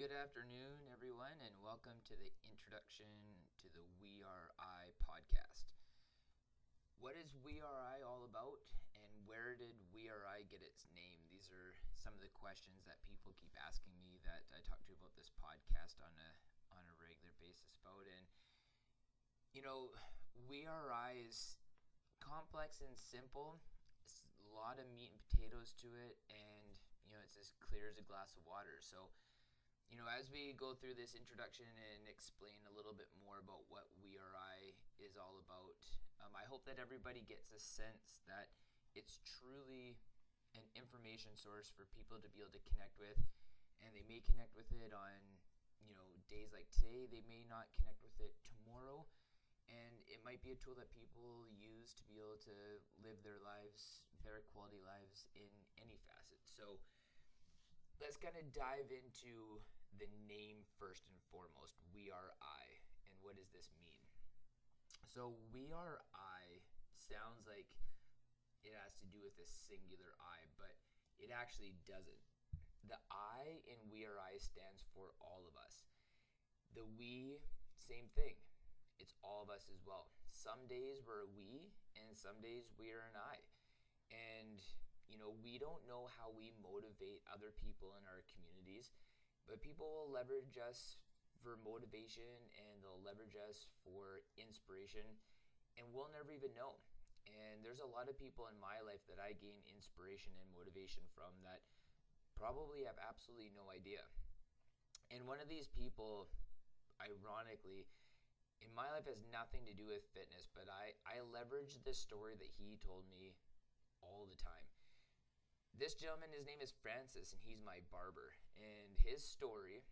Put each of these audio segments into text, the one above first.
Good afternoon, everyone, and welcome to the introduction to the We Are I podcast. What is We Are I all about, and where did We Are I get its name? These are some of the questions that people keep asking me that I talk to about this podcast on a on a regular basis about. And you know, We Are I is complex and simple. It's a lot of meat and potatoes to it, and you know, it's as clear as a glass of water. So you know, as we go through this introduction and explain a little bit more about what We Are I is all about, um, I hope that everybody gets a sense that it's truly an information source for people to be able to connect with, and they may connect with it on, you know, days like today. They may not connect with it tomorrow, and it might be a tool that people use to be able to live their lives, better quality lives in any facet. So let's kind of dive into the name first and foremost. We are I. And what does this mean? So, we are I sounds like it has to do with a singular I, but it actually doesn't. The I in We Are I stands for all of us. The we, same thing. It's all of us as well. Some days we're a we, and some days we are an I. And, you know, we don't know how we motivate other people in our communities but people will leverage us for motivation and they'll leverage us for inspiration, and we'll never even know. And there's a lot of people in my life that I gain inspiration and motivation from that probably have absolutely no idea. And one of these people, ironically, in my life has nothing to do with fitness, but I, I leverage this story that he told me all the time this gentleman, his name is Francis, and he's my barber. And his story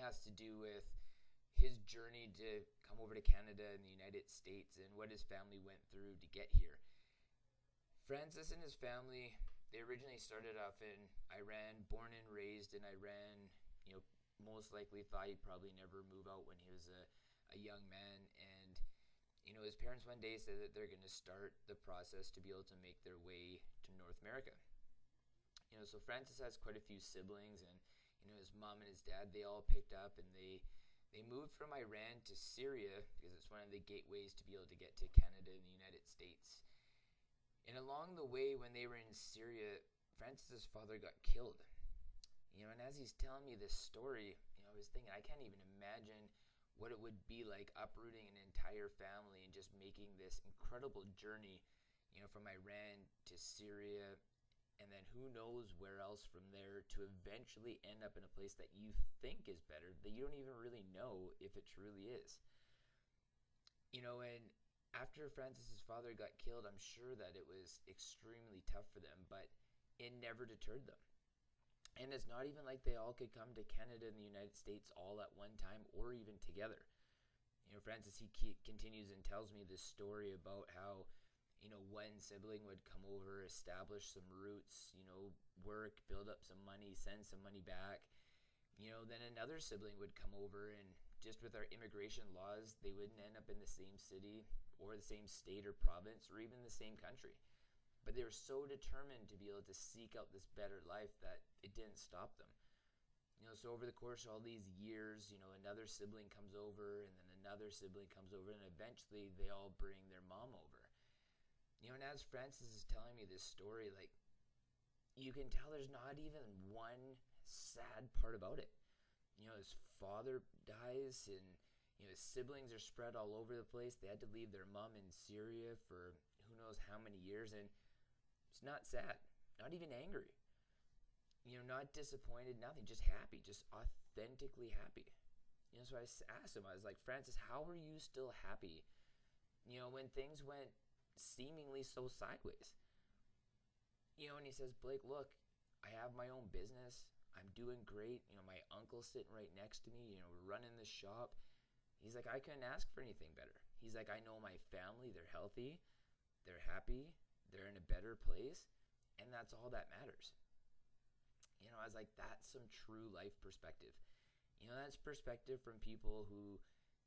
has to do with his journey to come over to Canada and the United States and what his family went through to get here. Francis and his family, they originally started off in Iran, born and raised in Iran. You know, most likely thought he'd probably never move out when he was a, a young man. And, you know, his parents one day said that they're going to start the process to be able to make their way to North America you know, so Francis has quite a few siblings, and you know, his mom and his dad they all picked up and they they moved from Iran to Syria because it's one of the gateways to be able to get to Canada and the United States. And along the way, when they were in Syria, Francis's father got killed. You know, and as he's telling me this story, you know, I was thinking I can't even imagine what it would be like uprooting an entire family and just making this incredible journey, you know, from Iran to Syria and then who knows where else from there to eventually end up in a place that you think is better that you don't even really know if it truly is. You know, and after Francis's father got killed, I'm sure that it was extremely tough for them, but it never deterred them. And it's not even like they all could come to Canada and the United States all at one time or even together. You know, Francis, he continues and tells me this story about how you know, one sibling would come over, establish some roots, you know, work, build up some money, send some money back. You know, then another sibling would come over, and just with our immigration laws, they wouldn't end up in the same city or the same state or province or even the same country. But they were so determined to be able to seek out this better life that it didn't stop them. You know, so over the course of all these years, you know, another sibling comes over, and then another sibling comes over, and eventually they all bring their mom over you know, and as Francis is telling me this story, like, you can tell there's not even one sad part about it. You know, his father dies, and, you know, his siblings are spread all over the place. They had to leave their mom in Syria for who knows how many years, and it's not sad, not even angry. You know, not disappointed, nothing, just happy, just authentically happy. You know, so I asked him, I was like, Francis, how are you still happy? You know, when things went seemingly so sideways. You know, and he says, Blake, look, I have my own business. I'm doing great. You know, my uncle's sitting right next to me. You know, running the shop. He's like, I couldn't ask for anything better. He's like, I know my family. They're healthy. They're happy. They're in a better place. And that's all that matters. You know, I was like, that's some true life perspective. You know, that's perspective from people who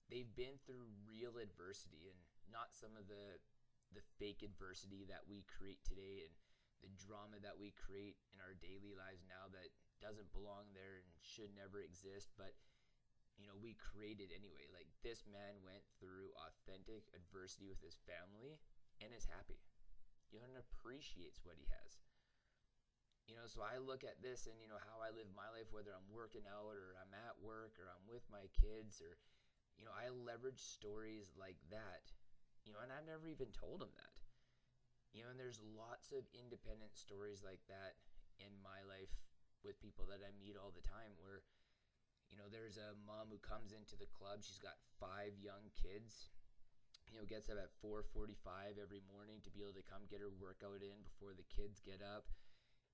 they've been through real adversity and not some of the the fake adversity that we create today and the drama that we create in our daily lives now that doesn't belong there and should never exist, but you know, we created anyway. Like this man went through authentic adversity with his family and is happy. You know, and appreciates what he has. You know, so I look at this and you know how I live my life, whether I'm working out or I'm at work or I'm with my kids or you know, I leverage stories like that. You know, and I've never even told them that. You know, and there's lots of independent stories like that in my life with people that I meet all the time where you know, there's a mom who comes into the club. She's got five young kids. You know, gets up at 4:45 every morning to be able to come get her workout in before the kids get up.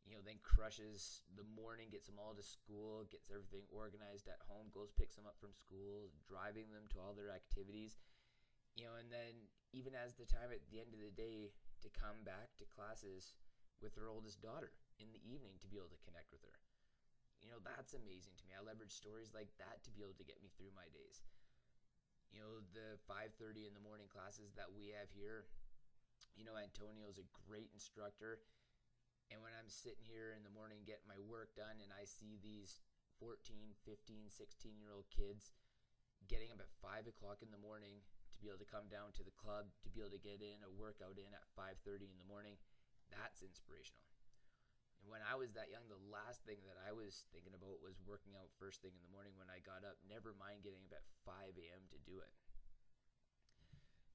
You know, then crushes the morning, gets them all to school, gets everything organized at home, goes picks them up from school, driving them to all their activities. You know, and then even as the time at the end of the day to come back to classes with her oldest daughter in the evening to be able to connect with her you know, that's amazing to me. I leverage stories like that to be able to get me through my days. You know, the 5:30 in the morning classes that we have here, you know, Antonio is a great instructor. And when I'm sitting here in the morning getting my work done and I see these 14, 15, 16 year old kids getting up at 5 o'clock in the morning to be able to come down to the club, to be able to get in a workout in at 5.30 in the morning, that's inspirational. And when I was that young, the last thing that I was thinking about was working out first thing in the morning when I got up, never mind getting up at 5 a.m. to do it.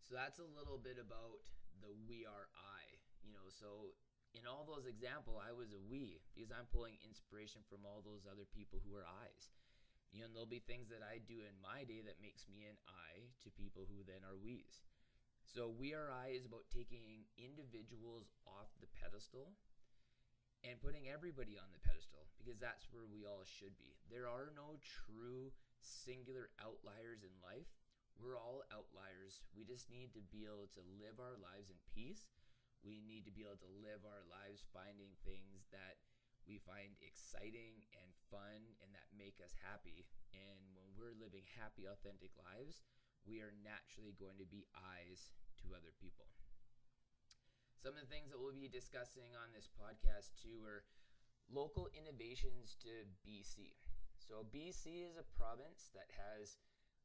So that's a little bit about the we are I. You know, so in all those examples, I was a we because I'm pulling inspiration from all those other people who are I's. You know, there'll be things that I do in my day that makes me an I to people who then are we's. So we are I is about taking individuals off the pedestal and putting everybody on the pedestal because that's where we all should be. There are no true singular outliers in life. We're all outliers. We just need to be able to live our lives in peace. We need to be able to live our lives finding things that we find exciting and fun and that make us happy. And when we're living happy, authentic lives, we are naturally going to be eyes to other people. Some of the things that we'll be discussing on this podcast too are local innovations to BC. So, BC is a province that has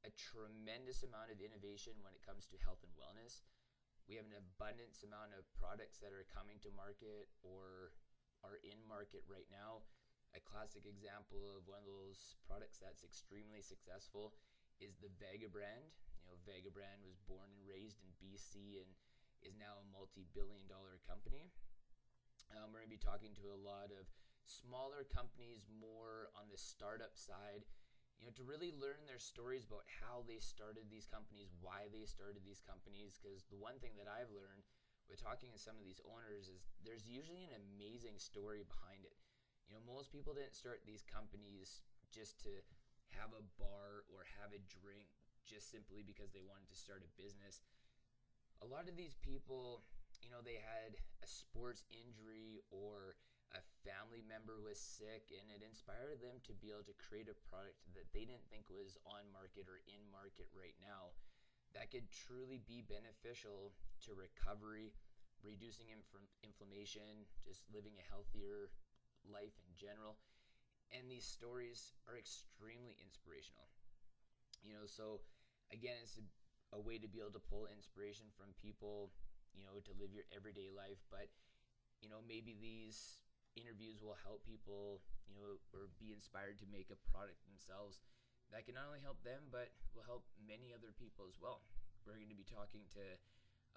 a tremendous amount of innovation when it comes to health and wellness. We have an abundance amount of products that are coming to market or are in market right now. A classic example of one of those products that's extremely successful is the Vega brand. You know, Vega brand was born and raised in BC and is now a multi-billion dollar company. Um, we're going to be talking to a lot of smaller companies more on the startup side, you know, to really learn their stories about how they started these companies, why they started these companies. Because the one thing that I've learned with talking to some of these owners is there's usually an amazing story behind it. You know, most people didn't start these companies just to have a bar or have a drink just simply because they wanted to start a business a lot of these people, you know, they had a sports injury or a family member was sick and it inspired them to be able to create a product that they didn't think was on market or in market right now that could truly be beneficial to recovery, reducing inf- inflammation, just living a healthier life in general. And these stories are extremely inspirational. You know, so again, it's a a way to be able to pull inspiration from people, you know, to live your everyday life. But, you know, maybe these interviews will help people, you know, or be inspired to make a product themselves that can not only help them, but will help many other people as well. We're going to be talking to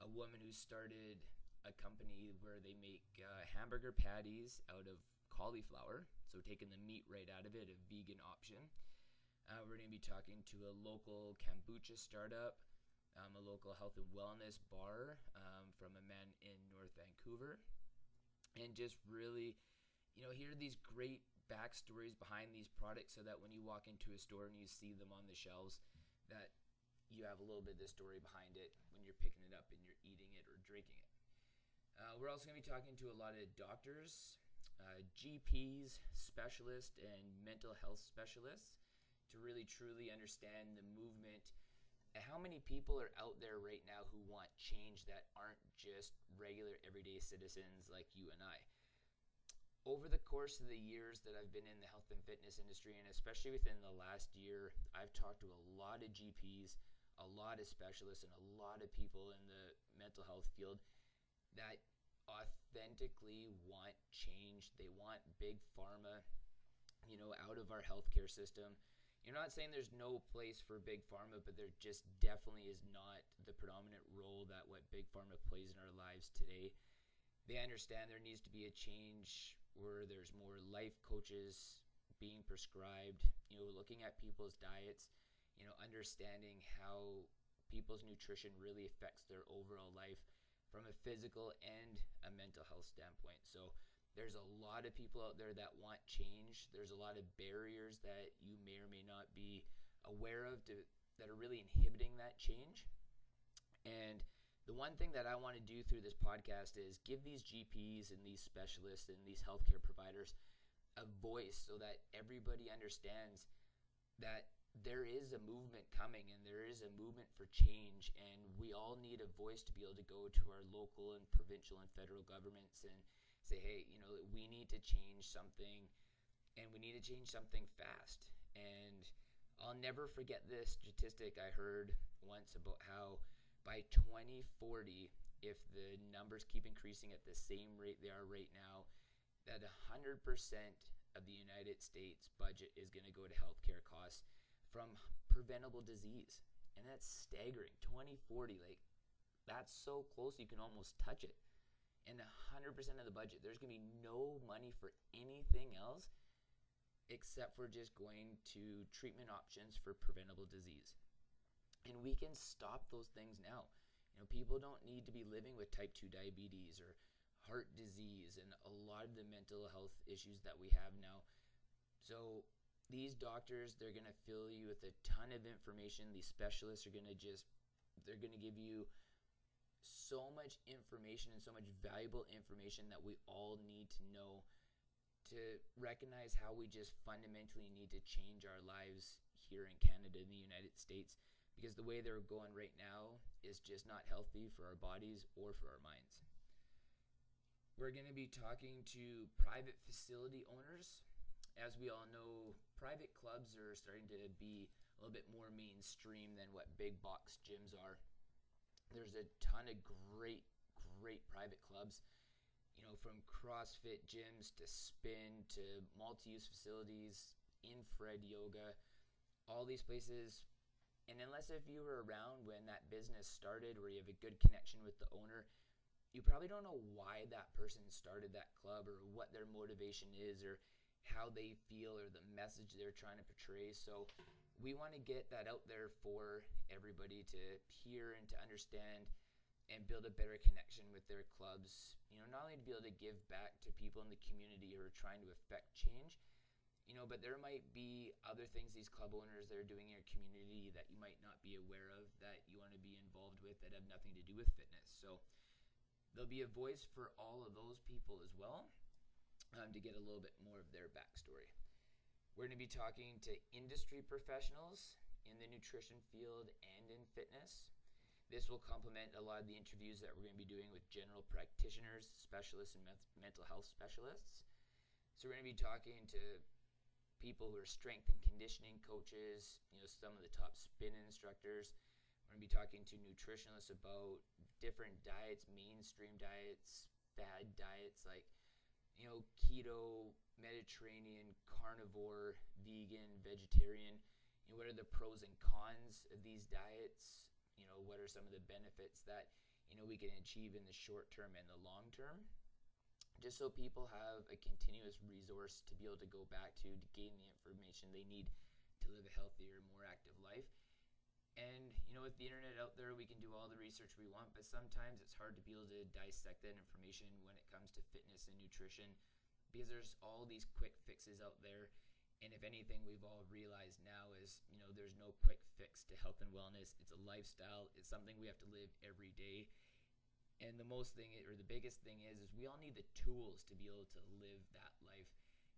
a woman who started a company where they make uh, hamburger patties out of cauliflower, so taking the meat right out of it, a vegan option. Uh, we're going to be talking to a local kombucha startup um, a local health and wellness bar um, from a man in North Vancouver, and just really, you know, hear these great backstories behind these products so that when you walk into a store and you see them on the shelves, that you have a little bit of the story behind it when you're picking it up and you're eating it or drinking it. Uh, we're also going to be talking to a lot of doctors, uh, GPs, specialists, and mental health specialists to really truly understand the movement how many people are out there right now who want change that aren't just regular everyday citizens like you and I? Over the course of the years that I've been in the health and fitness industry, and especially within the last year, I've talked to a lot of GPs, a lot of specialists, and a lot of people in the mental health field that authentically want change. They want big pharma, you know, out of our healthcare system. You're not saying there's no place for big pharma, but there just definitely is not the predominant role that what big pharma plays in our lives today. They understand there needs to be a change where there's more life coaches being prescribed, you know, looking at people's diets, you know, understanding how people's nutrition really affects their overall life from a physical and a mental health standpoint. So there's a lot of people out there that want change. There's a lot of barriers that you may or may not be aware of to, that are really inhibiting that change. And the one thing that I want to do through this podcast is give these GPs and these specialists and these healthcare providers a voice so that everybody understands that there is a movement coming and there is a movement for change. And we all need a voice to be able to go to our local and provincial and federal governments and say hey you know we need to change something and we need to change something fast. And I'll never forget this statistic I heard once about how by 2040, if the numbers keep increasing at the same rate they are right now, that 100% of the United States budget is going to go to healthcare costs from preventable disease. And that's staggering. 2040, like, that's so close you can almost touch it. And 100% of the budget, there's going to be no money for anything else except for just going to treatment options for preventable disease. And we can stop those things now. You know, people don't need to be living with type 2 diabetes or heart disease and a lot of the mental health issues that we have now. So these doctors, they're going to fill you with a ton of information. These specialists are going to just they're going to give you so much information and so much valuable information that we all need to know to recognize how we just fundamentally need to change our lives here in Canada in the United States because the way they're going right now is just not healthy for our bodies or for our minds. We're going to be talking to private facility owners. As we all know, private clubs are starting to be a little bit more mainstream than what big box gyms are. There's a ton of great, great private clubs, you know, from CrossFit gyms to spin to multi use facilities, infrared yoga. All these places and unless if you were around when that business started where you have a good connection with the owner, you probably don't know why that person started that club or what their motivation is or how they feel or the message they're trying to portray. So we want to get that out there for everybody to hear and to understand and build a better connection with their clubs. You know, not only to be able to give back to people in the community who are trying to affect change, you know, but there might be other things these club owners that are doing in your community that you might not be aware of that you want to be involved with that have nothing to do with fitness. So there'll be a voice for all of those people as well um, to get a little bit more of their backstory. We're going to be talking to industry professionals in the nutrition field and in fitness. This will complement a lot of the interviews that we're going to be doing with general practitioners, specialists, and mental health specialists. So, we're going to be talking to people who are strength and conditioning coaches, you know, some of the top spin instructors. We're going to be talking to nutritionists about different diets, mainstream diets, fad diets like, you know, keto, Mediterranean, carnivore, vegan, vegetarian. You know, what are the pros and cons of these diets? You know, what are some of the benefits that, you know, we can achieve in the short term and the long term? Just so people have a continuous resource to be able to go back to to gain the information they need to live a healthier, more active life. And you know, with the internet out there, we can do all the research we want, but sometimes it's hard to be able to dissect that information when it comes to fitness and nutrition because there's all these quick fixes out there. And if anything, we've all realized now is, you know, there's no quick fix to health and wellness. It's a lifestyle. It's something we have to live every day. And the most thing, or the biggest thing is, is we all need the tools to be able to live that life.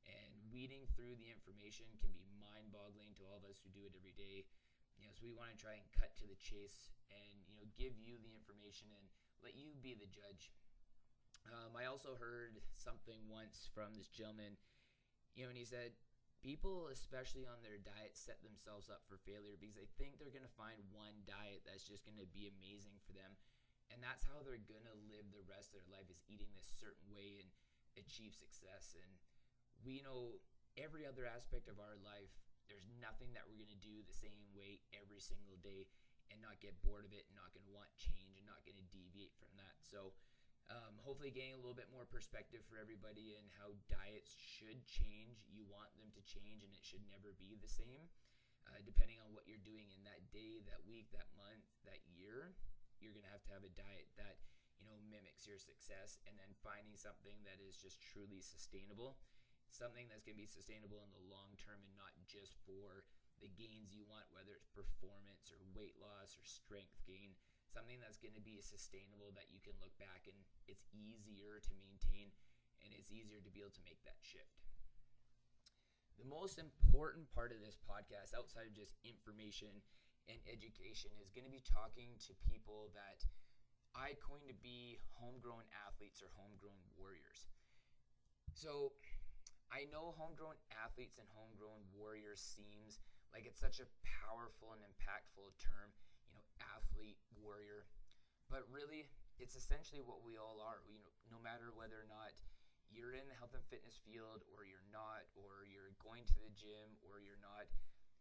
And weeding through the information can be mind-boggling to all of us who do it every day. You know, so we want to try and cut to the chase and you know give you the information and let you be the judge. Um, I also heard something once from this gentleman, you know, and he said people, especially on their diet, set themselves up for failure because they think they're going to find one diet that's just going to be amazing for them. And that's how they're going to live the rest of their life is eating this certain way and achieve success. And we know every other aspect of our life, there's nothing that we're going to do the same way every single day and not get bored of it and not going to want change and not going to deviate from that. So, um, hopefully, getting a little bit more perspective for everybody and how diets should change. You want them to change, and it should never be the same. Uh, depending on what you're doing in that day, that week, that month, that year, you're going to have to have a diet that you know mimics your success, and then finding something that is just truly sustainable, something that's going to be sustainable in the long term, and not just for the gains you want, whether it's performance or weight loss or strength gain something that's going to be sustainable that you can look back and it's easier to maintain and it's easier to be able to make that shift. The most important part of this podcast, outside of just information and education, is going to be talking to people that I coin to be homegrown athletes or homegrown warriors. So I know homegrown athletes and homegrown warriors seems like it's such a powerful and impactful term you know, athlete, warrior. But really, it's essentially what we all are. You know, no matter whether or not you're in the health and fitness field or you're not, or you're going to the gym or you're not,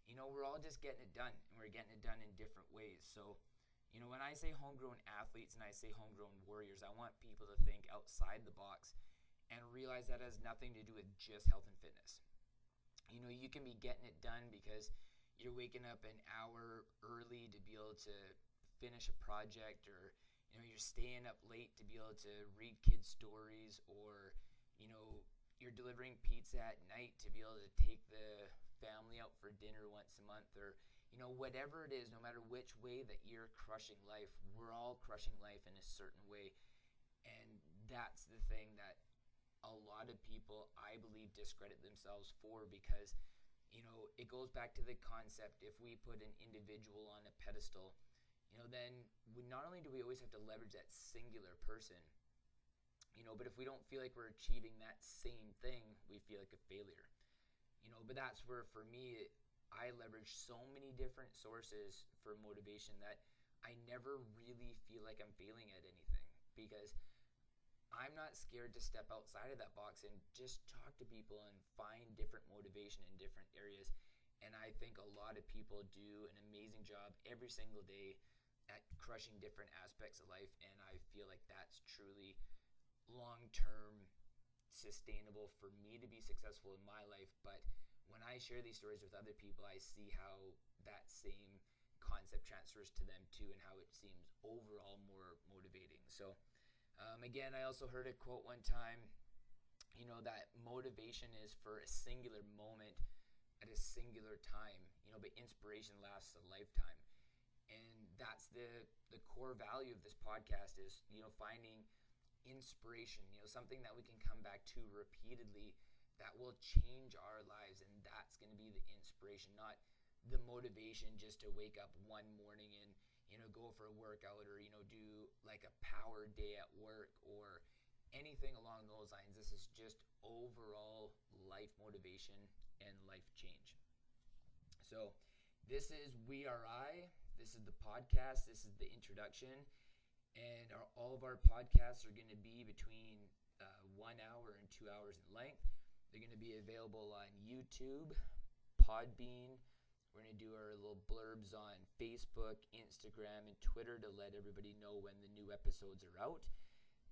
you know, we're all just getting it done and we're getting it done in different ways. So, you know, when I say homegrown athletes and I say homegrown warriors, I want people to think outside the box and realize that has nothing to do with just health and fitness. You know, you can be getting it done because you're waking up an hour early to be able to finish a project or you know you're staying up late to be able to read kids stories or you know you're delivering pizza at night to be able to take the family out for dinner once a month or you know whatever it is no matter which way that you're crushing life we're all crushing life in a certain way and that's the thing that a lot of people i believe discredit themselves for because you know, it goes back to the concept if we put an individual on a pedestal, you know, then we, not only do we always have to leverage that singular person, you know, but if we don't feel like we're achieving that same thing, we feel like a failure. You know, but that's where for me, I leverage so many different sources for motivation that I never really feel like I'm failing at anything because I'm not scared to step outside of that box and just talk to people and find different motivation in different areas. And I think a lot of people do an amazing job every single day at crushing different aspects of life. And I feel like that's truly long term sustainable for me to be successful in my life. But when I share these stories with other people, I see how that same concept transfers to them too and how it seems overall more motivating. So, um, again, I also heard a quote one time, you know, that motivation is for a singular moment at a singular time, you know, but inspiration lasts a lifetime. And that's the the core value of this podcast is, you know, finding inspiration, you know, something that we can come back to repeatedly that will change our lives and that's going to be the inspiration, not the motivation just to wake up one morning and you know, go for a workout or, you know, do like a power day at work or anything along those lines. This is just overall life motivation and life change. So, this is We Are I. This is the podcast. This is the introduction. And our, all of our podcasts are going to be between uh, one hour and two hours in length. They're going to be available on YouTube, Podbean, we're going to do our little blurbs on Facebook, Instagram, and Twitter to let everybody know when the new episodes are out.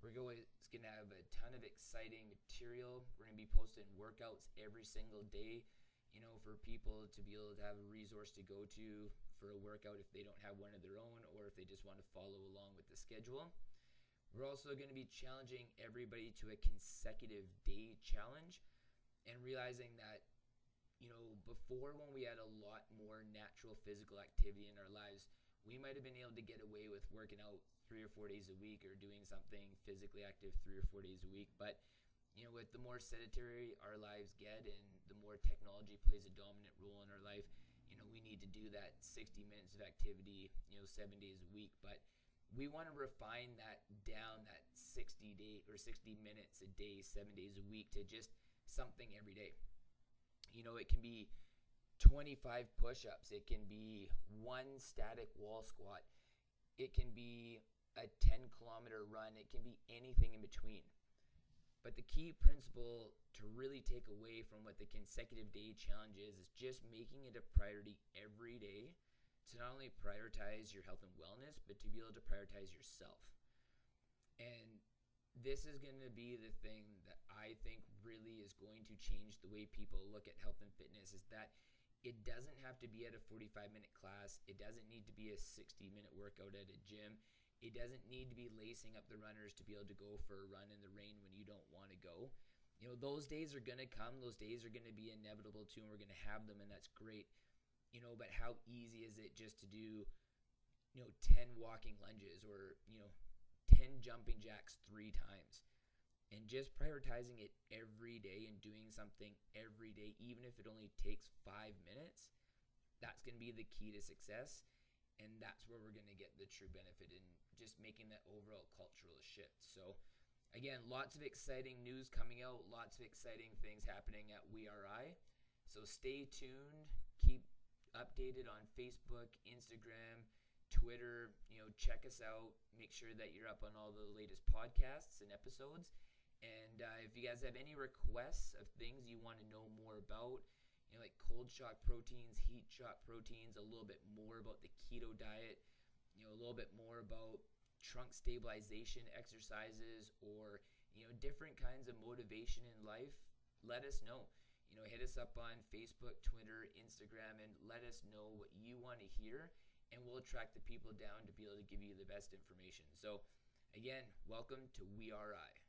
We're going to have a ton of exciting material. We're going to be posting workouts every single day, you know, for people to be able to have a resource to go to for a workout if they don't have one of their own or if they just want to follow along with the schedule. We're also going to be challenging everybody to a consecutive day challenge and realizing that you know, before when we had a lot more natural physical activity in our lives, we might have been able to get away with working out three or four days a week or doing something physically active three or four days a week. But, you know, with the more sedentary our lives get and the more technology plays a dominant role in our life, you know, we need to do that 60 minutes of activity, you know, seven days a week. But we want to refine that down that 60 day or 60 minutes a day, seven days a week to just something every day. You know, it can be 25 push ups, it can be one static wall squat, it can be a 10 kilometer run, it can be anything in between. But the key principle to really take away from what the consecutive day challenge is is just making it a priority every day to not only prioritize your health and wellness, but to be able to prioritize yourself. And this is going to be the thing that I think really is going to change the way people look at health and fitness is that it doesn't have to be at a 45 minute class. It doesn't need to be a 60 minute workout at a gym. It doesn't need to be lacing up the runners to be able to go for a run in the rain when you don't want to go. You know, those days are going to come. Those days are going to be inevitable too, and we're going to have them, and that's great. You know, but how easy is it just to do, you know, 10 walking lunges or, you know, 10 jumping jacks three times? And just prioritizing it every day and doing something every day, even if it only takes five minutes, that's going to be the key to success and that's where we're going to get the true benefit in just making that overall cultural shift. So, again, lots of exciting news coming out, lots of exciting things happening at WeRI. So, stay tuned, keep updated on Facebook, Instagram, Twitter. You know, check us out. Make sure that you're up on all the latest podcasts and episodes. And uh, if you guys have any requests of things you want to know more about, you know, like cold shock proteins, heat shock proteins, a little bit more about the keto diet, you know, a little bit more about trunk stabilization exercises or, you know, different kinds of motivation in life, let us know. You know, hit us up on Facebook, Twitter, Instagram, and let us know what you want to hear, and we'll track the people down to be able to give you the best information. So, again, welcome to WeRI.